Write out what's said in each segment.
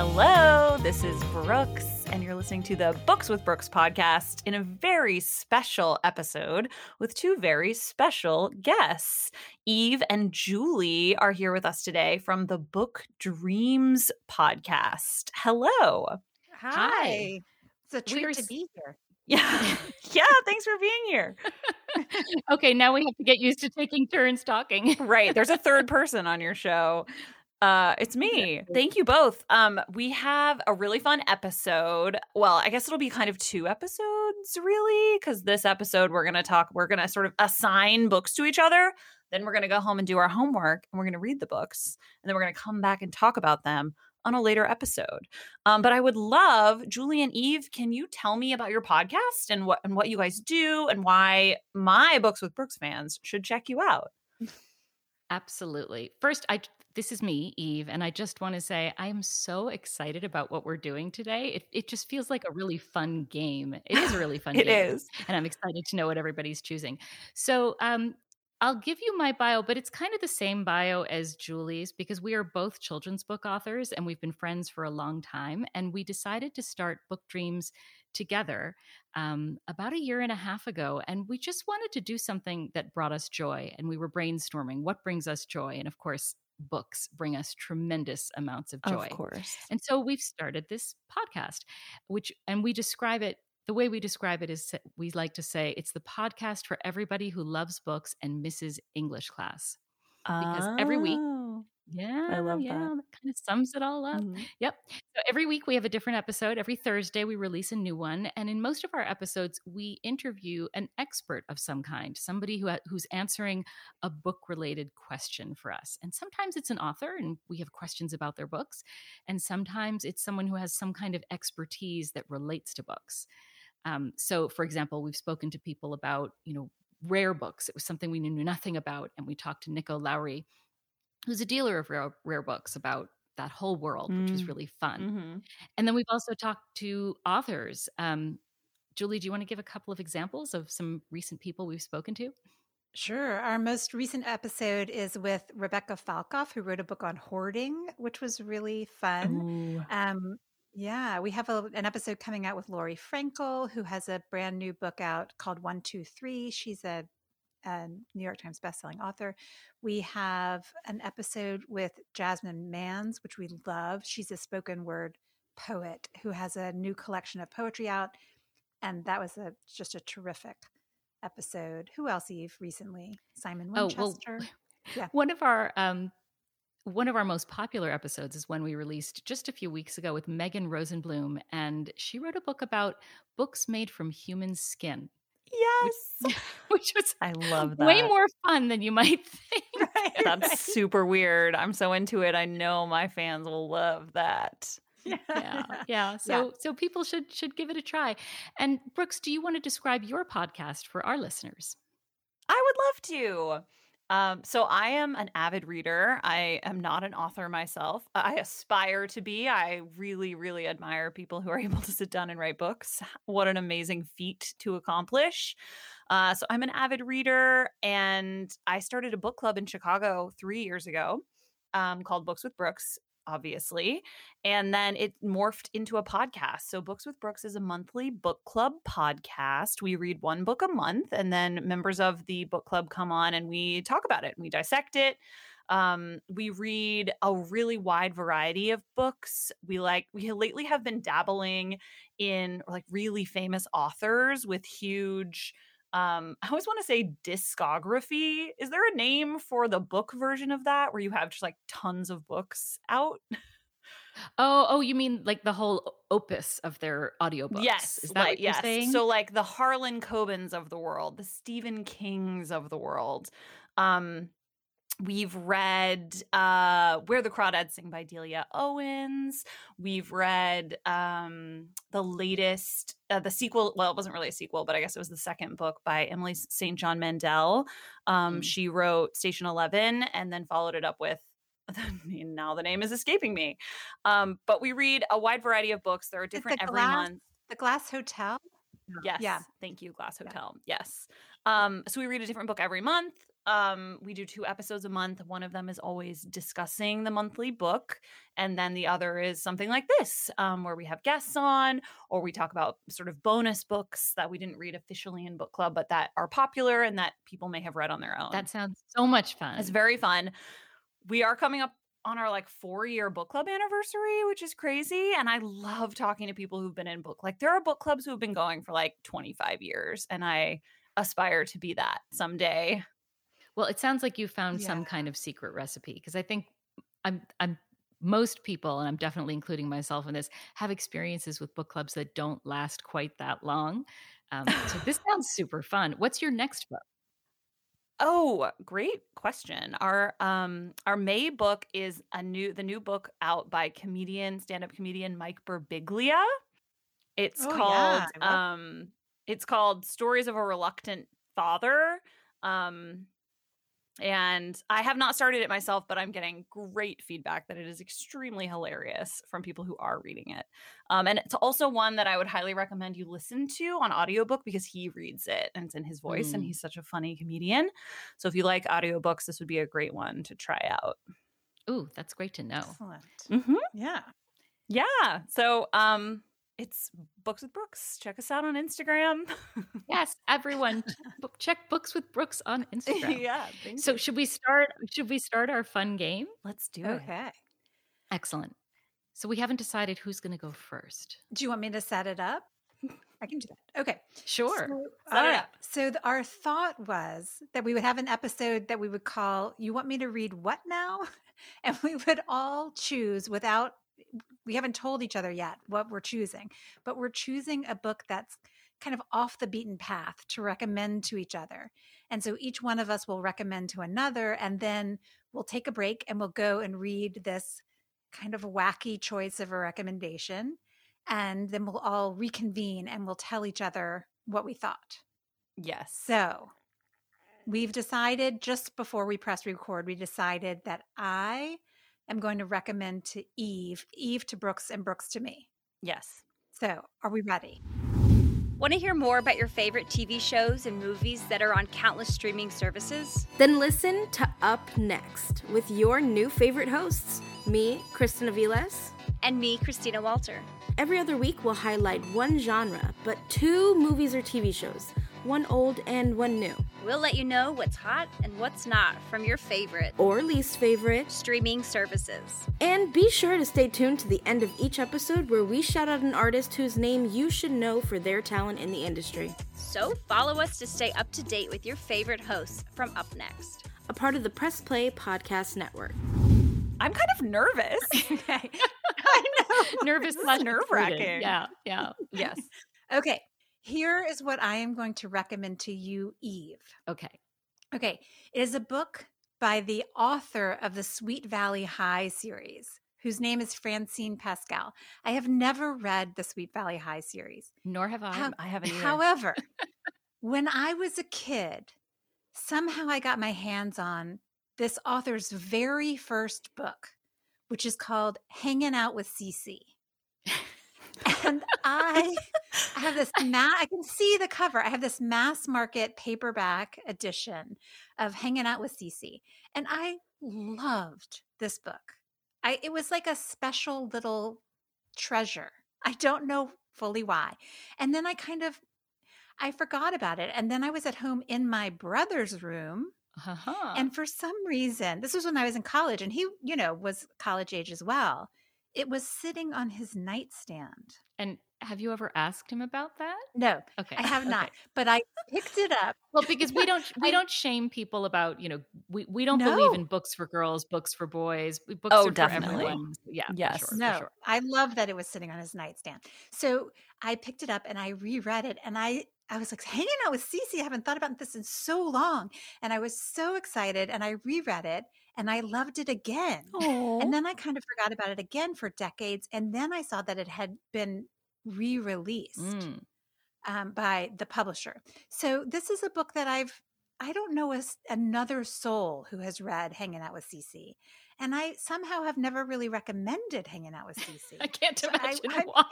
Hello, this is Brooks, and you're listening to the Books with Brooks podcast in a very special episode with two very special guests. Eve and Julie are here with us today from the Book Dreams podcast. Hello. Hi. Hi. It's a treat are to be here. Yeah. yeah. Thanks for being here. okay, now we have to get used to taking turns talking. Right. There's a third person on your show. Uh, it's me. Thank you both. Um, we have a really fun episode. Well, I guess it'll be kind of two episodes, really, because this episode we're gonna talk, we're gonna sort of assign books to each other. Then we're gonna go home and do our homework and we're gonna read the books. And then we're gonna come back and talk about them on a later episode. Um, but I would love, Julie and Eve, can you tell me about your podcast and what and what you guys do and why my books with Brooks fans should check you out? Absolutely. First, I this is me, Eve, and I just want to say I am so excited about what we're doing today. It it just feels like a really fun game. It is a really fun It game. is. And I'm excited to know what everybody's choosing. So, um I'll give you my bio, but it's kind of the same bio as Julie's because we are both children's book authors and we've been friends for a long time. And we decided to start Book Dreams together um, about a year and a half ago. And we just wanted to do something that brought us joy. And we were brainstorming what brings us joy. And of course, books bring us tremendous amounts of joy. Of course. And so we've started this podcast, which, and we describe it, the way we describe it is we like to say it's the podcast for everybody who loves books and misses English class. Because every week- Yeah. love yeah, that. kind of sums it all up. Mhm. Yep. So every week we have a different episode. Every Thursday we release a new one, and in most of our episodes we interview an expert of some kind, somebody who who's answering a book-related question for us. And sometimes it's an author, and we have questions about their books, and sometimes it's someone who has some kind of expertise that relates to books. Um, so, for example, we've spoken to people about you know rare books. It was something we knew nothing about, and we talked to Nico Lowry, who's a dealer of rare, rare books about that whole world, which was Mm. really fun. Mhm. And then we've also talked to authors. Um, Julie, do you want to give a couple of examples of some recent people we've spoken to? Sure. Our most recent episode is with Rebecca Falkoff, who wrote a book on hoarding, which was really fun. Um, yeah, we have a, an episode coming out with Laurie Frankel, who has a brand new book out called One, Two, Three. She's a, a New York Times bestselling author. We have an episode with Jasmine Mans, which we love. She's a spoken word poet who has a new collection of poetry out. And that was a just a terrific episode. Who else, Eve, recently? Simon Oh, well, Winchester. Yeah. One of our um, one of our most popular episodes is one we released just a few weeks ago with Megan Rosenbloom, and she wrote a book about books made from human skin, Yes. which was I love that. way more fun than you might think. Right, That's right. super weird. I'm so into it. I know my fans will love that. yeah yeah so so people should should give it a try and brooks do you want to describe your podcast for our listeners I would love to. Um, so I am an avid reader. I am not an author myself. I aspire to be. I really, really admire people who are able to sit down and write books. What an amazing feat to accomplish. Uh, so I'm an avid reader, and I started a book club in Chicago three years ago um, called Books with Brooks. Obviously. And then it morphed into a podcast. So, Books with Brooks is a monthly book club podcast. We read one book a month, and then members of the book club come on and we talk about it. We dissect it. Um, we read a really wide variety of books. We like, we lately have been dabbling in like really famous authors with huge um i always want to say discography. Is there a name for the book version of that where you have just like tons of books out? Oh oh you mean like the whole opus of their audiobooks. Yes is that like, what you're yes. saying? So like the harlan cobens of the world the stephen kings of the world um We've read uh, Where the Crawdads Sing by Delia Owens. We've read um, the latest, uh, the sequel. Well, it wasn't really a sequel, but I guess it was the second book by Emily St. John Mandel. Um, Mm. She wrote Station 11 and then followed it up with. now the name is escaping me. Um, but we read a wide variety of books. There are different the every glass- month. The Glass Hotel. Yes. Yeah. Thank you, Glass Yeah. Hotel. Yes. Um, so we read a different book every month. Um, we do two episodes a month. One of them is always discussing the monthly book, and then the other is something like this, um, where we have guests on, or we talk about sort of bonus books that we didn't read officially in book club, but that are popular and that people may have read on their own. That sounds so much fun. It's very fun. We are coming up on our like four year book club anniversary, which is crazy. And I love talking to people who've been in book. Like there are book clubs who have been going for like 25 years, and I aspire to be that someday. Well, it sounds like you found Yeah. some kind of secret recipe because I think I'm I'm most people, and I'm definitely including myself in this, have experiences with book clubs that don't last quite that long. Um, so this sounds super fun. What's your next book? Oh, great question. Our um our May book is a new the new book out by comedian, stand-up comedian Mike Birbiglia. It's Oh, called love- um it's called Stories of a Reluctant Father. Um and I have not started it myself, but I'm getting great feedback that it is extremely hilarious from people who are reading it. Um, and it's also one that I would highly recommend you listen to on audiobook because he reads it and it's in his voice and Mm. he's such a funny comedian. So if you like audiobooks, this would be a great one to try out. Ooh, that's great to know. Excellent. Mm-hmm. Yeah. Yeah. So um it's Books with Brooks. Check us out on Instagram. Yes, everyone, check books with Brooks on Instagram. yeah. So you. should we start? Should we start our fun game? let's do it. Okay. Excellent. So we haven't decided who's going to go first. Do you want me to set it up? I can do that. Okay. Sure. So, Set all it right. up. So the, our thought was that we would have an episode that we would call "You Want Me to Read What Now," and we would all choose without. We haven't told each other yet what we're choosing, but we're choosing a book that's kind of off the beaten path to recommend to each other. And so each one of us will recommend to another, and then we'll take a break and we'll go and read this kind of wacky choice of a recommendation. And then we'll all reconvene and we'll tell each other what we thought. Yes. So we've decided just before we press record, we decided that I am going to recommend to Eve, Eve to Brooks, and Brooks to me. yes. So are we ready? Want to hear more about your favorite TV shows and movies that are on countless streaming services? Then listen to Up Next with your new favorite hosts, me, Kristen Aviles. And me, Christina Walter. Every other week, we'll highlight one genre, but two movies or TV shows, one old and one new, We'll let you know what's hot and what's not from your favorite or least favorite. streaming services. And be sure to stay tuned to the end of each episode where we shout out an artist whose name you should know for their talent in the industry. So follow us to stay up to date with your favorite hosts from Up Next. A part of the Press Play Podcast Network. I'm kind of nervous. Okay. I know. Nervous This slash nerve-wracking. Yeah, yeah. yes. Okay. Here is what I am going to recommend to you, Eve. Okay. Okay. It is a book by the author of the Sweet Valley High series, whose name is Francine Pascal. I have never read the Sweet Valley High series. Nor have I. How- I haven't either. However, when I was a kid, somehow I got my hands on this author's very first book, which is called Hanging Out with Cici. And I have this ma- I can see the cover. I have this mass market paperback edition of Hanging Out with Cici. And I loved this book. I it was like a special little treasure. I don't know fully why. And then I kind of I forgot about it. And then I was at home in my brother's room. Uh-huh. And for some reason, this was when I was in college and he, you know, was college age as well. It was sitting on his nightstand. And have you ever asked him about that? No, Okay. I have okay. not, but I picked it up. Well, because we don't we don't shame people about you know we, we don't believe in books for girls, books for boys. Books Oh, are for definitely. everyone. Yeah. for Yes. sure, No, sure. I love that it was sitting on his nightstand. So I picked it up and I reread it and I I was like hanging out with Cici. I haven't thought about this in so long. And I was so excited and I reread it and I loved it again. And then I kind of forgot about it again for decades. And then I saw that it had been re-released Mm. um, by the publisher. So this is a book that I've I don't know a another soul who has read Hanging Out with Cici, and I somehow have never really recommended Hanging Out with Cici. I can't So I- imagine I'm why.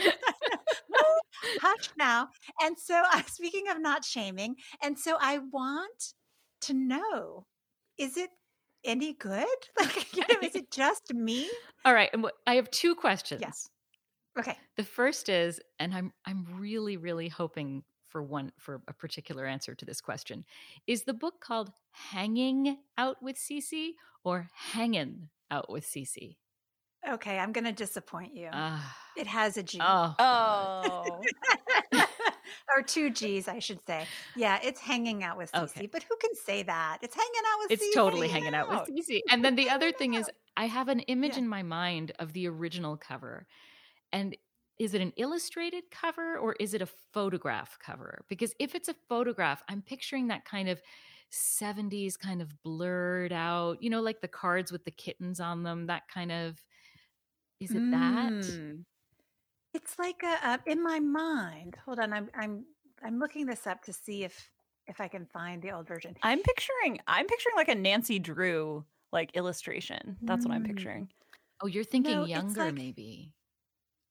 Well, Hush now. And so, uh, speaking of not shaming, and so I want to know is it any good? Like, you know, is it just me? All right, I have two questions. Yes. Okay. The first is, and I'm I'm really really hoping for one for a particular answer to this question. Is the book called Hanging Out with Cici or Hanging Out with Cici? Okay, I'm going to disappoint you. Ah, it has a G. oh, Oh. or two G's, I should say. Yeah, it's hanging out with Cici. Okay. But who can say that? It's hanging out with it's Cici. totally hanging out with out. Cici. And then the other thing is. I have an image Yeah. in my mind of the original cover, and is it an illustrated cover or is it a photograph cover? Because if it's a photograph, I'm picturing that kind of 70s kind of blurred out, you know, like the cards with the kittens on them, that kind of. Is it that? Mm. It's like a, uh, in my mind. Hold on, I'm I'm I'm looking this up to see if if I can find the old version. I'm picturing I'm picturing like a Nancy Drew like illustration. That's what I'm Mm. picturing. Oh, you're thinking No, it's younger, like- maybe.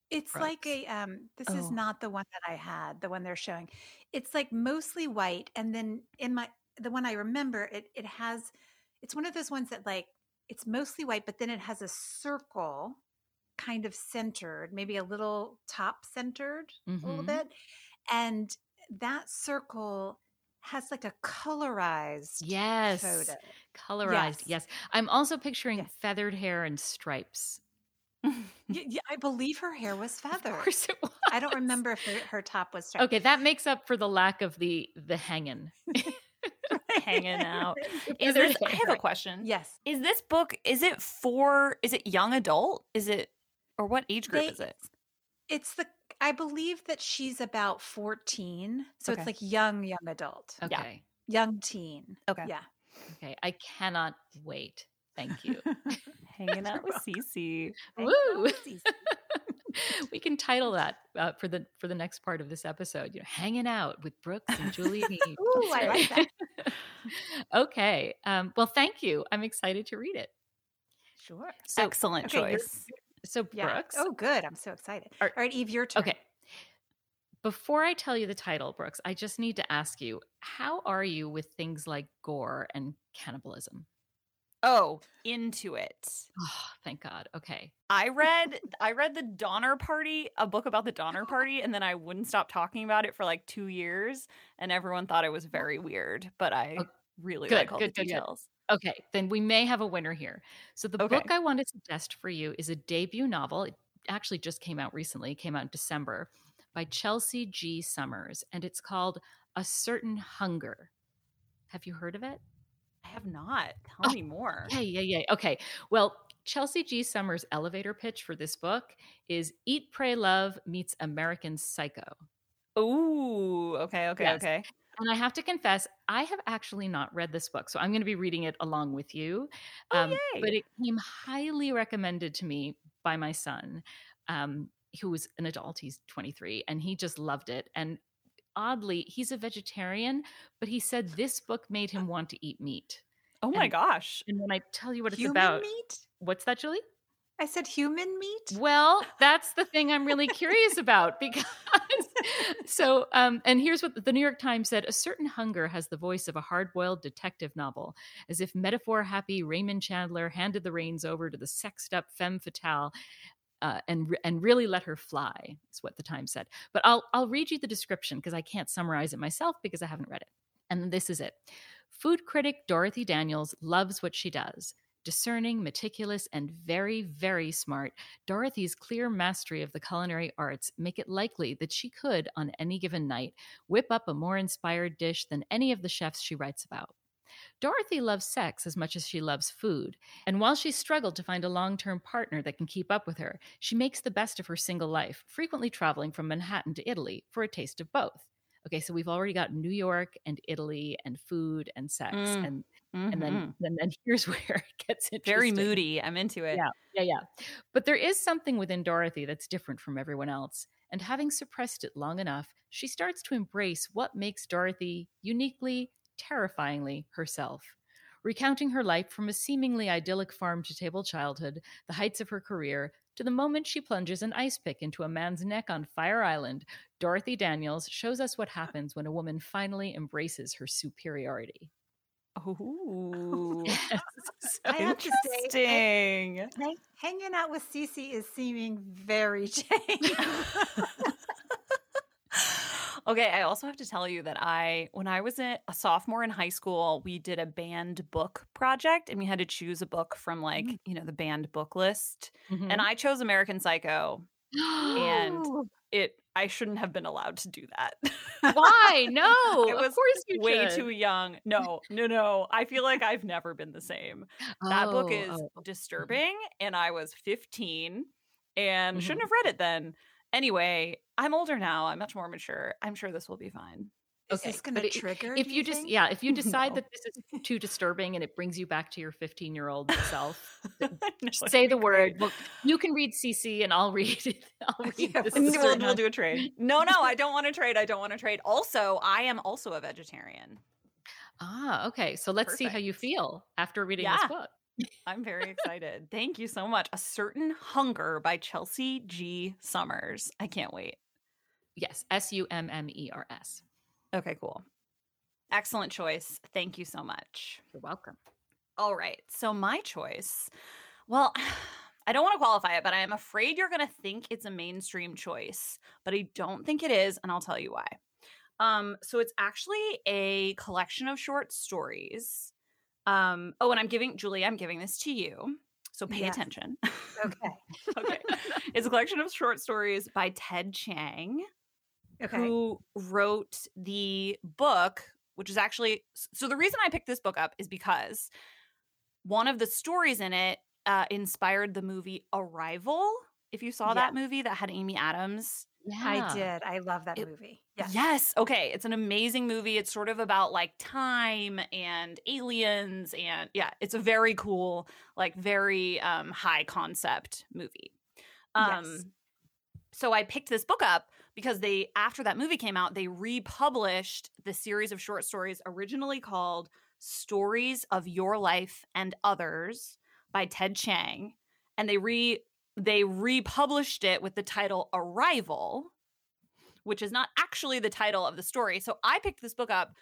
It's like a um this is Oh. not the one that I had, the one they're showing. It's like mostly white and then in my the one I remember it it has it's one of those ones that like it's mostly white but then it has a circle kind of centered, maybe a little top centered a little Mhm. bit. And that circle has like a colorized Yes. photo. Colorized. Yes. Yes. I'm also picturing Yes. feathered hair and stripes. Y- yeah, I believe her hair was Of feathered. course it was. I don't remember if her, her top was striped. Okay, that makes up for the lack of the the hanging. Hanging out. Is Feathered this I have a question. Yes. Is this book is it for is it young adult? Is it or what age group They- is it? It's the I believe that she's about 14. So Okay. it's like young, young adult. Okay. Young teen. Okay. Yeah. Okay. I cannot wait. Thank you. Hanging out with Cici. Woo! Cici. we can title that uh, for the for the next part of this episode. You know, hanging out with Brooks and Julie. and Ooh, I like that. okay. Um, well, thank you. I'm excited to read it. Sure. So, Excellent okay, you're- choice. So Yeah. Brooks. Oh, good. I'm so excited. Are- All right, Eve, your turn. Okay. Before I tell you the title, Brooks, I just need to ask you, how are you with things like gore and cannibalism? Oh, into it. Oh, thank God. Okay. I read I read the Donner Party, a book about the Donner Party, and then I wouldn't stop talking about it for like two years, and everyone thought it was oh. very weird. But I Oh, really good, like all good, the good, good. details. Okay, then we may have a winner here. So the Okay. book I want to suggest for you is a debut novel. It actually just came out recently, it came out in December by Chelsea G. Summers, and it's called A Certain Hunger. Have you heard of it? I have not. Tell Oh, me more. Yeah, yeah, yeah. Okay. Well, Chelsea G. Summers' elevator pitch for this book is Eat, Pray, Love meets American Psycho. Ooh. Okay. Okay. Yes. Okay. And I have to confess, I have actually not read this book. So I'm going to be reading it along with you. Um, Oh, yay. But it came highly recommended to me by my son, um, who was an adult. He's 23, and he just loved it. And oddly, he's a vegetarian, but he said this book made him want to eat meat. oh my and- gosh. And when I tell you what it's human about, meat? what's that, Julie? I said human meat? Well, that's the thing I'm really curious about because so um and here's what the New York Times said a certain hunger has the voice of a hard-boiled detective novel as if metaphor happy Raymond Chandler handed the reins over to the sexed up femme fatale uh, and and really let her fly is what the Times said. But I'll I'll read you the description because I can't summarize it myself because I haven't read it. And this is it. Food critic Dorothy Daniels loves what she does. Discerning, meticulous, and very, very smart, Dorothy's clear mastery of the culinary arts make it likely that she could, on any given night, whip up a more inspired dish than any of the chefs she writes about. Dorothy loves sex as much as she loves food, and while she struggled to find a long term partner that can keep up with her, she makes the best of her single life, frequently traveling from Manhattan to Italy for a taste of both. Okay, so we've already got New York and Italy and food and sex, Mm, and and Mhm. then and then here's where it gets interesting. very moody. I'm into it. Yeah, yeah, yeah. But there is something within Dorothy that's different from everyone else. And having suppressed it long enough, she starts to embrace what makes Dorothy uniquely, terrifyingly herself. Recounting her life from a seemingly idyllic farm to table childhood, the heights of her career, to the moment she plunges an ice pick into a man's neck on Fire Island, Dorothy Daniels shows us what happens when a woman finally embraces her superiority. Yes. So- I have to say, Interesting. hang- hanging out with Cici is seeming very changed. okay, I also have to tell you that I, when I was a sophomore in high school, we did a banned book project and we had to choose a book from like, Mm. you know, the banned book list. Mhm. And I chose American Psycho. and Ooh. It, I shouldn't have been allowed to do that. Why? No. I of was course you way should. too young. No, no, no. I feel like I've never been the same. That book Oh, is oh, oh. disturbing, and I was 15 and Mhm. shouldn't have read it then. Anyway, I'm older now. I'm much more mature. I'm sure this will be fine. Is Okay, this going to trigger? If do you just think? yeah, if you decide No. that this is too disturbing and it brings you back to your 15 year old self, No, say the word. Well, you can read CC and I'll read it. I'll read Yeah, this. we'll we'll, do certain- we'll do a trade. No, no, I don't want to trade. I don't want to trade. Also, I am also a vegetarian. Ah, okay. So let's see how you feel after reading Yeah. this book. I'm very excited. Thank you so much. A Certain Hunger by Chelsea G. Summers. I can't wait. Yes, S U M M E R S. Okay, cool. Excellent choice. Thank you so much. You're welcome. All right. So my choice. Well, I don't want to qualify it, but I am afraid you're going to think it's a mainstream choice, but I don't think it is, and I'll tell you why. Um, so it's actually a collection of short stories. Um, oh, and I'm giving Julie, I'm giving this to you. So pay Yes. attention. okay, okay. It's a collection of short stories by Ted Chiang okay, who wrote the book, which is actually so the reason I picked this book up is because one of the stories in it uh, inspired the movie Arrival. If you saw that movie that had Amy Adams. yeah. I did. I love that It- movie. Yes. Yes. Okay. It's an amazing movie. It's sort of about like time and aliens. And yeah, it's a very cool, like very um, high concept movie. Um, Yes. So I picked this book up because they, after that movie came out, they republished the series of short stories originally called Stories of Your Life and Others by Ted Chiang, And they re they republished it with the title Arrival, which is not actually the title of the story. So I picked this book up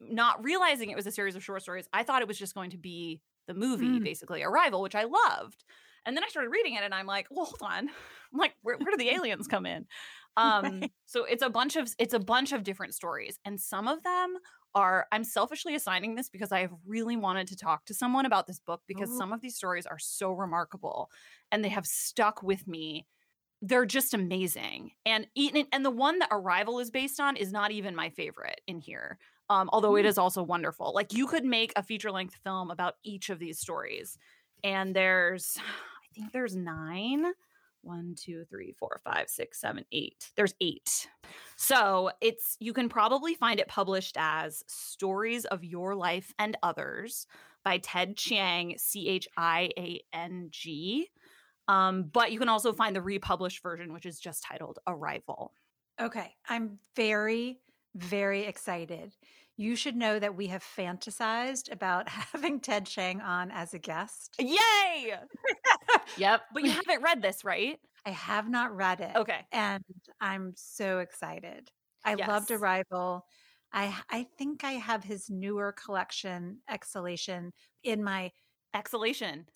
not realizing it was a series of short stories. I thought it was just going to be the movie, Mm. basically Arrival, which I loved. And then I started reading it and I'm like, well, hold on. I'm like, where, where do the aliens come in? Um, so it's a bunch of it's a bunch of different stories. And some of them are I'm selfishly assigning this because I have really wanted to talk to someone about this book because Ooh. some of these stories are so remarkable and they have stuck with me they're just amazing. And and the one that Arrival is based on is not even my favorite in here. Um, although it is also wonderful. Like you could make a feature length film about each of these stories. And there's think there's nine. One, two, three, four, five, six, seven, eight. There's eight. So it's you can probably find it published as Stories of Your Life and Others by Ted Chiang, C H I A N G. Um, but you can also find the republished version, which is just titled Arrival. Okay. I'm very, very excited. You should know that we have fantasized about having Ted Chiang on as a guest. Yay! Yep. But you haven't read this, right? I have not read it. Okay. And I'm so excited. I loved Arrival. I I think I have his newer collection, Exhalation, in my Exhalation.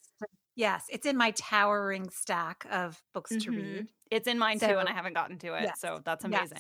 yes, it's in my towering stack of books to Mhm. read. It's in mine too, and I haven't gotten to it. Yes. So that's Yes.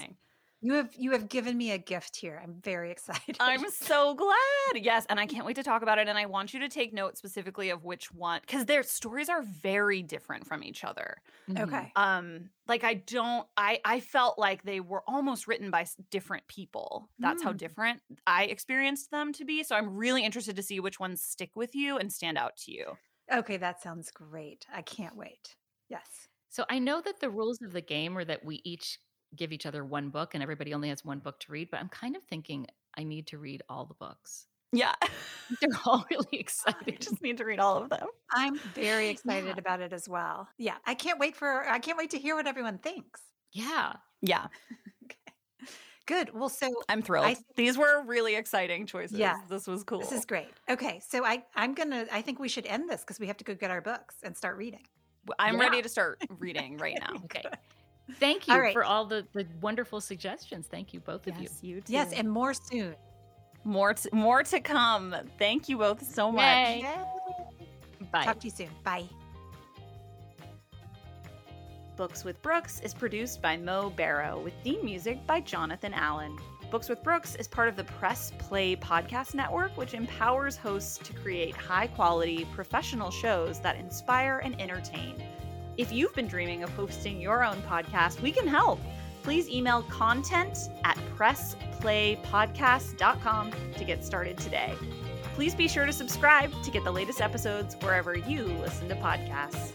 Amazing. You have you have given me a gift here. I'm very excited. I'm so glad. Yes, and I can't wait to talk about it. And I want you to take note specifically of which one, because their stories are very different from each other. Mhm. okay. Um, like I don't, I I felt like they were almost written by different people. That's how Mm. different I experienced them to be. So I'm really interested to see which ones stick with you and stand out to you. Okay, that sounds great. I can't wait. Yes. So I know that the rules of the game are that we each give each other one book and everybody only has one book to read, but I'm kind of thinking I need to read all the books. Yeah, They're all really I exciting. just need to read all of them. I'm very excited Yeah. about it as well. Yeah, I can't wait for I can't wait to hear what everyone thinks. Yeah. Yeah, Good. Well, so I'm thrilled. These were really exciting choices. Yeah. this was cool. this is great. Okay, so I I'm gonna I think we should end this because we have to go get our books and start reading. I'm Yeah. ready to start reading right now. Okay. Thank you All right. for all the, the wonderful suggestions. Thank you, both of you. Yes, you too. Yes, and more soon. More to, more to come. Thank you both so much. Yay. Yay. Bye. Talk to you soon. Bye. Books with Brooks is produced by Mo Barrow with theme music by Jonathan Allen. Books with Brooks is part of the Press Play Podcast Network, which empowers hosts to create high quality, professional shows that inspire and entertain. If you've been dreaming of hosting your own podcast, we can help. Please email content at pressplaypodcast.com to get started today. Please be sure to subscribe to get the latest episodes wherever you listen to podcasts.